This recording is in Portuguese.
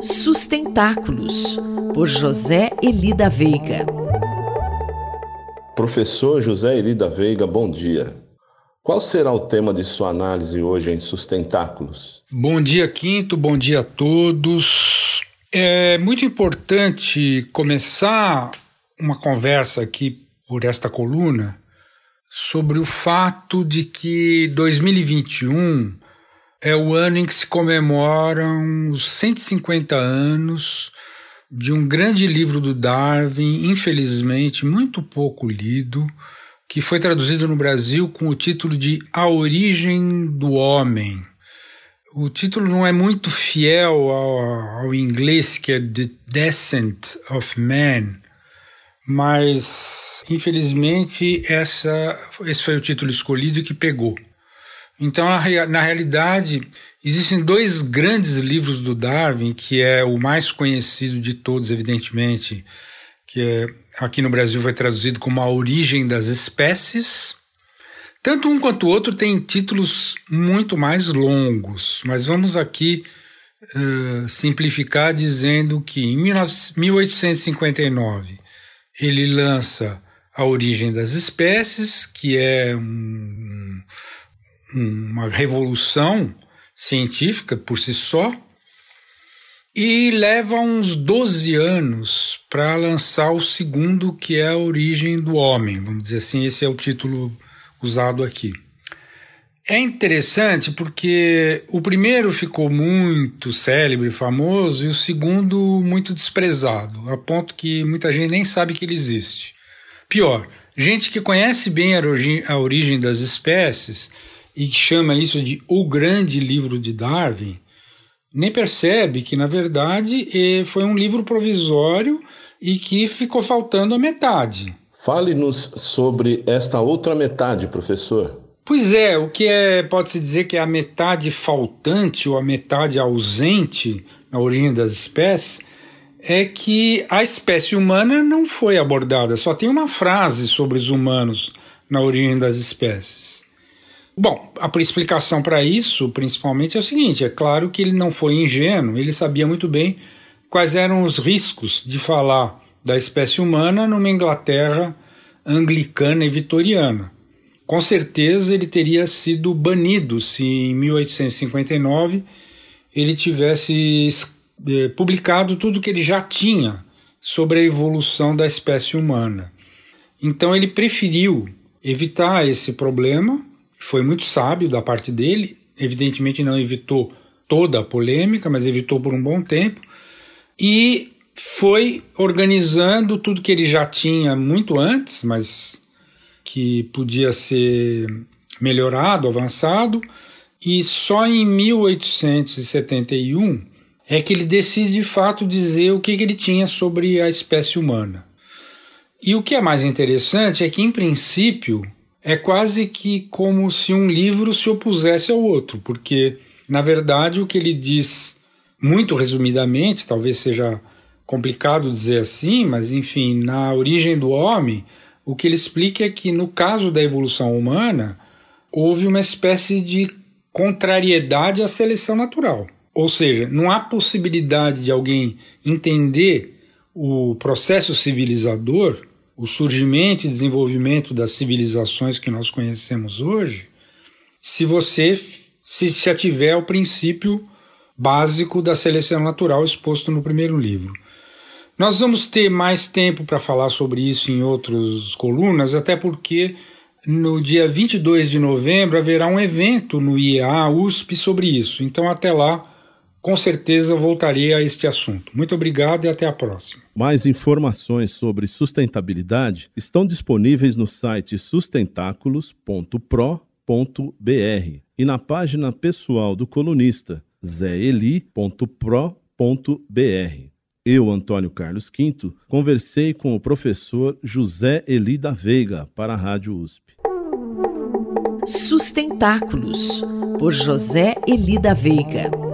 Sustentáculos, por José Elida Veiga. Professor José Elida Veiga, bom dia. Qual será o tema de sua análise hoje em Sustentáculos? Bom dia, Quinto, bom dia a todos. É muito importante começar uma conversa aqui por esta coluna sobre o fato de que 2021 é o ano em que se comemoram os 150 anos de um grande livro do Darwin, infelizmente muito pouco lido, que foi traduzido no Brasil com o título de A Origem do Homem. O título não é muito fiel ao, ao inglês, que é The Descent of Man, mas infelizmente essa, esse foi o título escolhido e que pegou. Então, na realidade, existem dois grandes livros do Darwin, que é o mais conhecido de todos, evidentemente, que é, aqui no Brasil foi traduzido como A Origem das Espécies. Tanto um quanto o outro têm títulos muito mais longos, mas vamos aqui uh, simplificar dizendo que em 1859 ele lança A Origem das Espécies, que é um, uma revolução científica por si só, e leva uns 12 anos para lançar o segundo, que é a origem do homem. Vamos dizer assim, esse é o título usado aqui. É interessante porque o primeiro ficou muito célebre, famoso, e o segundo muito desprezado, a ponto que muita gente nem sabe que ele existe. Pior, gente que conhece bem a origem, a origem das espécies e chama isso de o grande livro de Darwin, nem percebe que, na verdade, foi um livro provisório e que ficou faltando a metade. Fale-nos sobre esta outra metade, professor. Pois é, o que é, pode-se dizer que é a metade faltante ou a metade ausente na origem das espécies é que a espécie humana não foi abordada, só tem uma frase sobre os humanos na origem das espécies. Bom, a explicação para isso, principalmente, é o seguinte: é claro que ele não foi ingênuo, ele sabia muito bem quais eram os riscos de falar da espécie humana numa Inglaterra anglicana e vitoriana. Com certeza ele teria sido banido se em 1859 ele tivesse eh, publicado tudo que ele já tinha sobre a evolução da espécie humana. Então ele preferiu evitar esse problema foi muito sábio da parte dele, evidentemente não evitou toda a polêmica, mas evitou por um bom tempo, e foi organizando tudo que ele já tinha muito antes, mas que podia ser melhorado, avançado, e só em 1871 é que ele decide de fato dizer o que, que ele tinha sobre a espécie humana. E o que é mais interessante é que, em princípio, é quase que como se um livro se opusesse ao outro, porque, na verdade, o que ele diz, muito resumidamente, talvez seja complicado dizer assim, mas enfim, na origem do homem, o que ele explica é que, no caso da evolução humana, houve uma espécie de contrariedade à seleção natural. Ou seja, não há possibilidade de alguém entender o processo civilizador o surgimento e desenvolvimento das civilizações que nós conhecemos hoje, se você se, se ativer ao princípio básico da seleção natural exposto no primeiro livro. Nós vamos ter mais tempo para falar sobre isso em outras colunas, até porque no dia 22 de novembro haverá um evento no IEA USP sobre isso. Então, até lá, com certeza voltarei a este assunto. Muito obrigado e até a próxima. Mais informações sobre sustentabilidade estão disponíveis no site sustentáculos.pro.br e na página pessoal do colunista zeli.pro.br. Eu, Antônio Carlos Quinto, conversei com o professor José Eli da Veiga para a Rádio USP. Sustentáculos, por José Eli da Veiga.